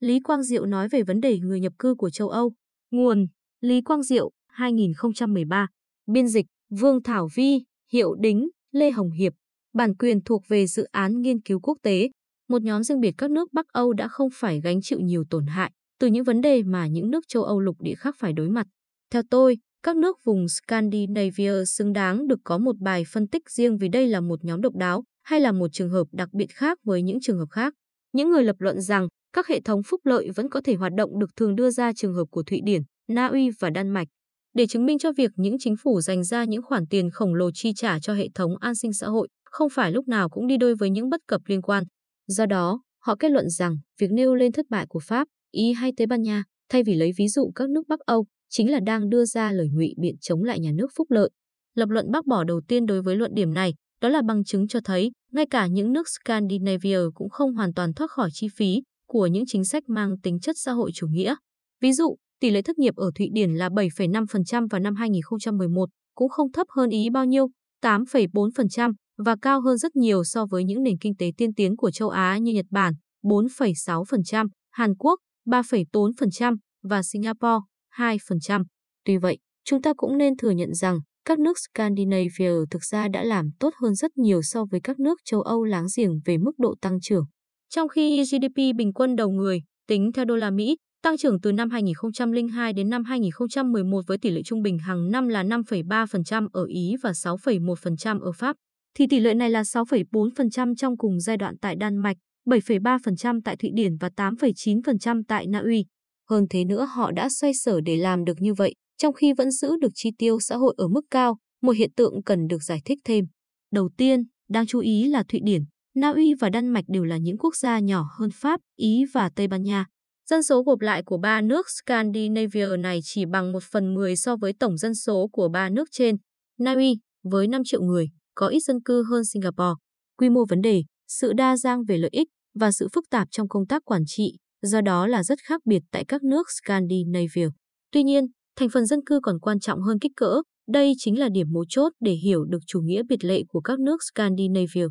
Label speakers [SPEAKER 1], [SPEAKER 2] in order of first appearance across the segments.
[SPEAKER 1] Lý Quang Diệu nói về vấn đề người nhập cư của châu Âu. Nguồn Lý Quang Diệu, 2013. Biên dịch Vương Thảo Vi, Hiệu Đính, Lê Hồng Hiệp. Bản quyền thuộc về dự án nghiên cứu quốc tế. Một nhóm riêng biệt các nước Bắc Âu đã không phải gánh chịu nhiều tổn hại từ những vấn đề mà những nước châu Âu lục địa khác phải đối mặt. Theo tôi, các nước vùng Scandinavia xứng đáng được có một bài phân tích riêng vì đây là một nhóm độc đáo hay là một trường hợp đặc biệt khác với những trường hợp khác. Những người lập luận rằng các hệ thống phúc lợi vẫn có thể hoạt động được thường đưa ra trường hợp của Thụy Điển, Na Uy và Đan Mạch để chứng minh cho việc những chính phủ dành ra những khoản tiền khổng lồ chi trả cho hệ thống an sinh xã hội không phải lúc nào cũng đi đôi với những bất cập liên quan. Do đó, họ kết luận rằng việc nêu lên thất bại của Pháp, Ý hay Tây Ban Nha, thay vì lấy ví dụ các nước Bắc Âu, chính là đang đưa ra lời ngụy biện chống lại nhà nước phúc lợi. Lập luận bác bỏ đầu tiên đối với luận điểm này, đó là bằng chứng cho thấy ngay cả những nước Scandinavia cũng không hoàn toàn thoát khỏi chi phí của những chính sách mang tính chất xã hội chủ nghĩa. Ví dụ, tỷ lệ thất nghiệp ở Thụy Điển là 7,5% vào năm 2011, cũng không thấp hơn Ý bao nhiêu, 8,4% và cao hơn rất nhiều so với những nền kinh tế tiên tiến của châu Á như Nhật Bản, 4,6%, Hàn Quốc, 3,4% và Singapore, 2%. Tuy vậy, chúng ta cũng nên thừa nhận rằng các nước Scandinavia thực ra đã làm tốt hơn rất nhiều so với các nước châu Âu láng giềng về mức độ tăng trưởng. Trong khi GDP bình quân đầu người, tính theo đô la Mỹ, tăng trưởng từ năm 2002 đến năm 2011 với tỷ lệ trung bình hàng năm là 5,3% ở Ý và 6,1% ở Pháp, thì tỷ lệ này là 6,4% trong cùng giai đoạn tại Đan Mạch, 7,3% tại Thụy Điển và 8,9% tại Na Uy. Hơn thế nữa họ đã xoay sở để làm được như vậy, trong khi vẫn giữ được chi tiêu xã hội ở mức cao, một hiện tượng cần được giải thích thêm. Đầu tiên, đáng chú ý là Thụy Điển, Na Uy và Đan Mạch đều là những quốc gia nhỏ hơn Pháp, Ý và Tây Ban Nha. Dân số gộp lại của ba nước Scandinavia này chỉ bằng 1 phần 10 so với tổng dân số của ba nước trên. Na Uy, với 5 triệu người, có ít dân cư hơn Singapore. Quy mô vấn đề, sự đa dạng về lợi ích và sự phức tạp trong công tác quản trị, do đó là rất khác biệt tại các nước Scandinavia. Tuy nhiên, thành phần dân cư còn quan trọng hơn kích cỡ, đây chính là điểm mấu chốt để hiểu được chủ nghĩa biệt lệ của các nước Scandinavia.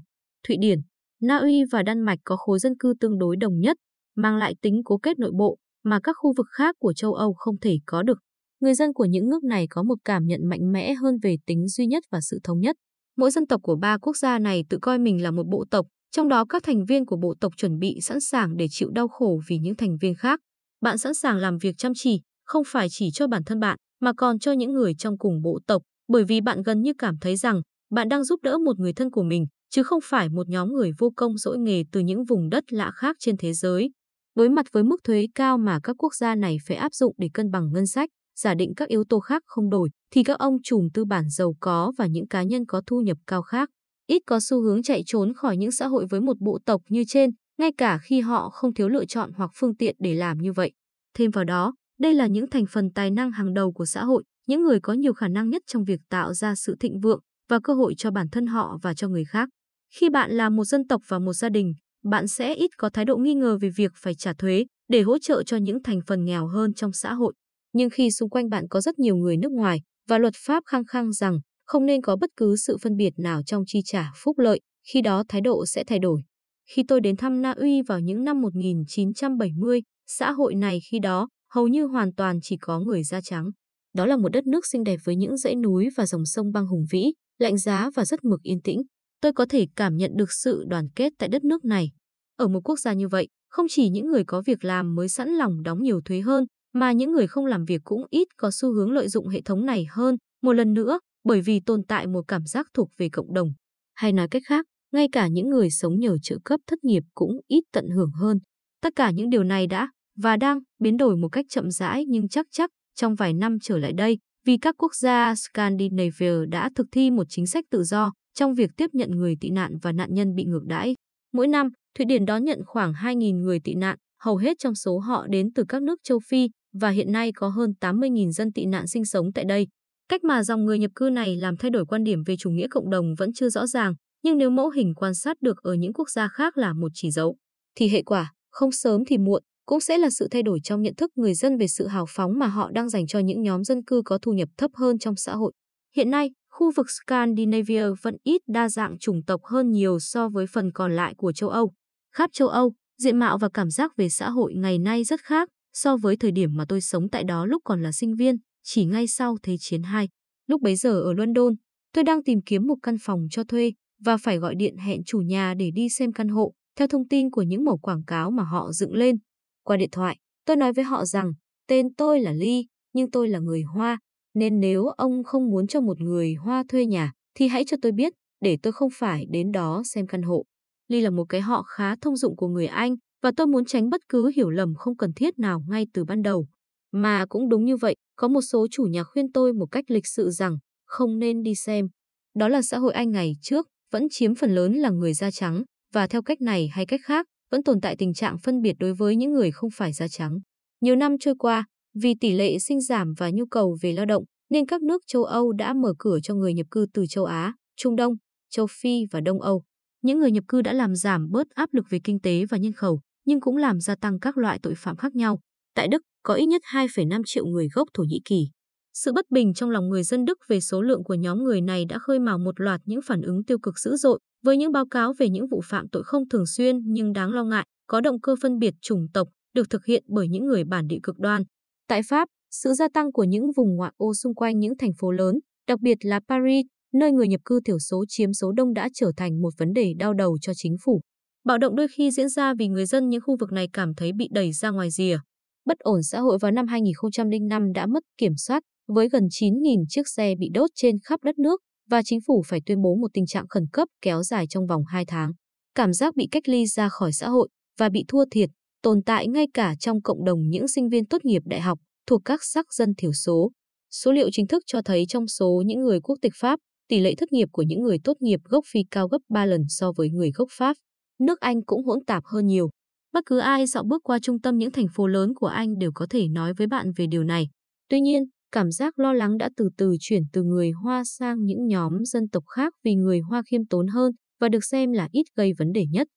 [SPEAKER 1] Thụy Điển, Na Uy và Đan Mạch có khối dân cư tương đối đồng nhất, mang lại tính cố kết nội bộ mà các khu vực khác của châu Âu không thể có được. Người dân của những nước này có một cảm nhận mạnh mẽ hơn về tính duy nhất và sự thống nhất. Mỗi dân tộc của ba quốc gia này tự coi mình là một bộ tộc, trong đó các thành viên của bộ tộc chuẩn bị sẵn sàng để chịu đau khổ vì những thành viên khác. Bạn sẵn sàng làm việc chăm chỉ, không phải chỉ cho bản thân bạn, mà còn cho những người trong cùng bộ tộc, bởi vì bạn gần như cảm thấy rằng bạn đang giúp đỡ một người thân của mình, chứ không phải một nhóm người vô công dỗi nghề từ những vùng đất lạ khác trên thế giới. Đối mặt với mức thuế cao mà các quốc gia này phải áp dụng để cân bằng ngân sách, giả định các yếu tố khác không đổi, thì các ông trùm tư bản giàu có và những cá nhân có thu nhập cao khác ít có xu hướng chạy trốn khỏi những xã hội với một bộ tộc như trên, ngay cả khi họ không thiếu lựa chọn hoặc phương tiện để làm như vậy. Thêm vào đó, đây là những thành phần tài năng hàng đầu của xã hội, những người có nhiều khả năng nhất trong việc tạo ra sự thịnh vượng và cơ hội cho bản thân họ và cho người khác. Khi bạn là một dân tộc và một gia đình, bạn sẽ ít có thái độ nghi ngờ về việc phải trả thuế để hỗ trợ cho những thành phần nghèo hơn trong xã hội. Nhưng khi xung quanh bạn có rất nhiều người nước ngoài và luật pháp khăng khăng rằng không nên có bất cứ sự phân biệt nào trong chi trả phúc lợi, khi đó thái độ sẽ thay đổi. Khi tôi đến thăm Na Uy vào những năm 1970, xã hội này khi đó hầu như hoàn toàn chỉ có người da trắng. Đó là một đất nước xinh đẹp với những dãy núi và dòng sông băng hùng vĩ, lạnh giá và rất mực yên tĩnh. Tôi có thể cảm nhận được sự đoàn kết tại đất nước này. Ở một quốc gia như vậy, không chỉ những người có việc làm mới sẵn lòng đóng nhiều thuế hơn, mà những người không làm việc cũng ít có xu hướng lợi dụng hệ thống này hơn. Một lần nữa, bởi vì tồn tại một cảm giác thuộc về cộng đồng. Hay nói cách khác, ngay cả những người sống nhờ trợ cấp thất nghiệp cũng ít tận hưởng hơn. Tất cả những điều này đã và đang biến đổi một cách chậm rãi nhưng chắc chắc trong vài năm trở lại đây vì các quốc gia Scandinavia đã thực thi một chính sách tự do trong việc tiếp nhận người tị nạn và nạn nhân bị ngược đãi. Mỗi năm, Thụy Điển đón nhận khoảng 2.000 người tị nạn, hầu hết trong số họ đến từ các nước châu Phi và hiện nay có hơn 80.000 dân tị nạn sinh sống tại đây. Cách mà dòng người nhập cư này làm thay đổi quan điểm về chủ nghĩa cộng đồng vẫn chưa rõ ràng, nhưng nếu mẫu hình quan sát được ở những quốc gia khác là một chỉ dấu, thì hệ quả, không sớm thì muộn, cũng sẽ là sự thay đổi trong nhận thức người dân về sự hào phóng mà họ đang dành cho những nhóm dân cư có thu nhập thấp hơn trong xã hội. Hiện nay, khu vực Scandinavia vẫn ít đa dạng chủng tộc hơn nhiều so với phần còn lại của châu Âu. Khắp châu Âu, Diện mạo và cảm giác về xã hội ngày nay rất khác so với thời điểm mà tôi sống tại đó lúc còn là sinh viên, chỉ ngay sau Thế chiến 2. Lúc bấy giờ ở London, tôi đang tìm kiếm một căn phòng cho thuê và phải gọi điện hẹn chủ nhà để đi xem căn hộ, theo thông tin của những mẫu quảng cáo mà họ dựng lên. Qua điện thoại, tôi nói với họ rằng tên tôi là Lee nhưng tôi là người Hoa, nên nếu ông không muốn cho một người Hoa thuê nhà, thì hãy cho tôi biết, để tôi không phải đến đó xem căn hộ. Ly là một cái họ khá thông dụng của người Anh, và tôi muốn tránh bất cứ hiểu lầm không cần thiết nào ngay từ ban đầu. Mà cũng đúng như vậy, có một số chủ nhà khuyên tôi một cách lịch sự rằng không nên đi xem. Đó là xã hội Anh ngày trước, vẫn chiếm phần lớn là người da trắng, và theo cách này hay cách khác, vẫn tồn tại tình trạng phân biệt đối với những người không phải da trắng. Nhiều năm trôi qua, vì tỷ lệ sinh giảm và nhu cầu về lao động, nên các nước châu Âu đã mở cửa cho người nhập cư từ châu Á, Trung Đông, châu Phi và Đông Âu. Những người nhập cư đã làm giảm bớt áp lực về kinh tế và nhân khẩu, nhưng cũng làm gia tăng các loại tội phạm khác nhau. Tại Đức, có ít nhất 2,5 triệu người gốc Thổ Nhĩ Kỳ. Sự bất bình trong lòng người dân Đức về số lượng của nhóm người này đã khơi mào một loạt những phản ứng tiêu cực dữ dội, với những báo cáo về những vụ phạm tội không thường xuyên nhưng đáng lo ngại, có động cơ phân biệt chủng tộc, được thực hiện bởi những người bản địa cực đoan. Tại Pháp, sự gia tăng của những vùng ngoại ô xung quanh những thành phố lớn, đặc biệt là Paris, nơi người nhập cư thiểu số chiếm số đông đã trở thành một vấn đề đau đầu cho chính phủ. Bạo động đôi khi diễn ra vì người dân những khu vực này cảm thấy bị đẩy ra ngoài rìa. Bất ổn xã hội vào năm 2005 đã mất kiểm soát, với gần 9.000 chiếc xe bị đốt trên khắp đất nước và chính phủ phải tuyên bố một tình trạng khẩn cấp kéo dài trong vòng 2 tháng. Cảm giác bị cách ly ra khỏi xã hội và bị thua thiệt tồn tại ngay cả trong cộng đồng những sinh viên tốt nghiệp đại học thuộc các sắc dân thiểu số. Số liệu chính thức cho thấy trong số những người quốc tịch Pháp, tỷ lệ thất nghiệp của những người tốt nghiệp gốc Phi cao gấp 3 lần so với người gốc Pháp. Nước Anh cũng hỗn tạp hơn nhiều. Bất cứ ai dạo bước qua trung tâm những thành phố lớn của Anh đều có thể nói với bạn về điều này. Tuy nhiên, cảm giác lo lắng đã từ từ chuyển từ người Hoa sang những nhóm dân tộc khác vì người Hoa khiêm tốn hơn và được xem là ít gây vấn đề nhất.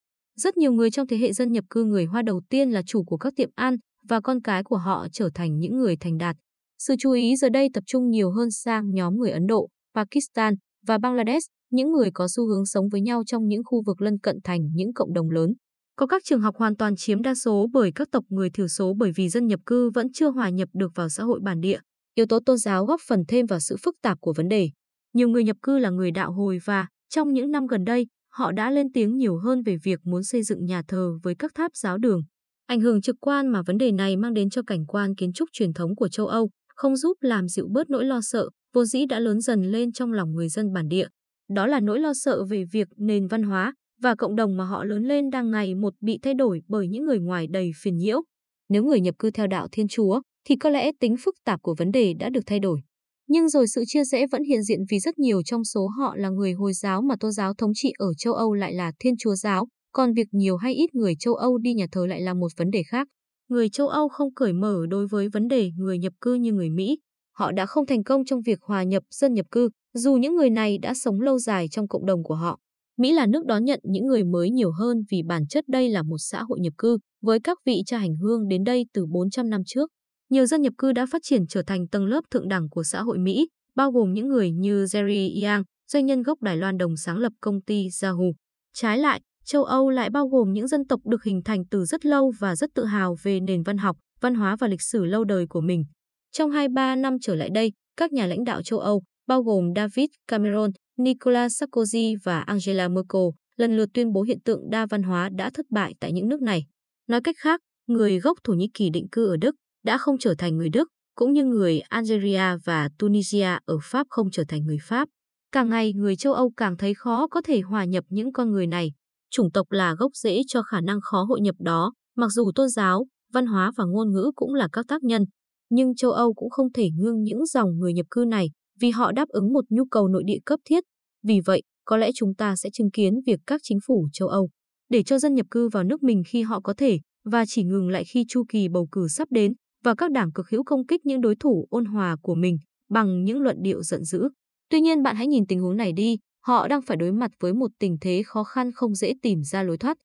[SPEAKER 1] Rất nhiều người trong thế hệ dân nhập cư người Hoa đầu tiên là chủ của các tiệm ăn và con cái của họ trở thành những người thành đạt. Sự chú ý giờ đây tập trung nhiều hơn sang nhóm người Ấn Độ, Pakistan và Bangladesh, những người có xu hướng sống với nhau trong những khu vực lân cận thành những cộng đồng lớn. Có các trường học hoàn toàn chiếm đa số bởi các tộc người thiểu số bởi vì dân nhập cư vẫn chưa hòa nhập được vào xã hội bản địa. Yếu tố tôn giáo góp phần thêm vào sự phức tạp của vấn đề. Nhiều người nhập cư là người đạo hồi và, trong những năm gần đây, họ đã lên tiếng nhiều hơn về việc muốn xây dựng nhà thờ với các tháp giáo đường. Ảnh hưởng trực quan mà vấn đề này mang đến cho cảnh quan kiến trúc truyền thống của châu Âu không giúp làm dịu bớt nỗi lo sợ, vô dĩ đã lớn dần lên trong lòng người dân bản địa. Đó là nỗi lo sợ về việc nền văn hóa và cộng đồng mà họ lớn lên đang ngày một bị thay đổi bởi những người ngoài đầy phiền nhiễu. Nếu người nhập cư theo đạo Thiên Chúa, thì có lẽ tính phức tạp của vấn đề đã được thay đổi. Nhưng rồi sự chia rẽ vẫn hiện diện vì rất nhiều trong số họ là người Hồi giáo mà tôn giáo thống trị ở châu Âu lại là Thiên Chúa giáo, còn việc nhiều hay ít người châu Âu đi nhà thờ lại là một vấn đề khác. Người châu Âu không cởi mở đối với vấn đề người nhập cư như người Mỹ. Họ đã không thành công trong việc hòa nhập dân nhập cư, dù những người này đã sống lâu dài trong cộng đồng của họ. Mỹ là nước đón nhận những người mới nhiều hơn vì bản chất đây là một xã hội nhập cư, với các vị cha hành hương đến đây từ 400 năm trước. Nhiều dân nhập cư đã phát triển trở thành tầng lớp thượng đẳng của xã hội Mỹ, bao gồm những người như Jerry Yang, doanh nhân gốc Đài Loan đồng sáng lập công ty Yahoo. Trái lại, châu Âu lại bao gồm những dân tộc được hình thành từ rất lâu và rất tự hào về nền văn học, văn hóa và lịch sử lâu đời của mình. Trong 2-3 năm trở lại đây, các nhà lãnh đạo châu Âu, bao gồm David Cameron, Nicolas Sarkozy và Angela Merkel, lần lượt tuyên bố hiện tượng đa văn hóa đã thất bại tại những nước này. Nói cách khác, người gốc Thổ Nhĩ Kỳ định cư ở Đức đã không trở thành người Đức, cũng như người Algeria và Tunisia ở Pháp không trở thành người Pháp. Càng ngày, người châu Âu càng thấy khó có thể hòa nhập những con người này. Chủng tộc là gốc rễ cho khả năng khó hội nhập đó, mặc dù tôn giáo, văn hóa và ngôn ngữ cũng là các tác nhân. Nhưng châu Âu cũng không thể ngưng những dòng người nhập cư này vì họ đáp ứng một nhu cầu nội địa cấp thiết. Vì vậy, có lẽ chúng ta sẽ chứng kiến việc các chính phủ châu Âu để cho dân nhập cư vào nước mình khi họ có thể và chỉ ngừng lại khi chu kỳ bầu cử sắp đến và các đảng cực hữu công kích những đối thủ ôn hòa của mình bằng những luận điệu giận dữ. Tuy nhiên bạn hãy nhìn tình huống này đi, họ đang phải đối mặt với một tình thế khó khăn không dễ tìm ra lối thoát.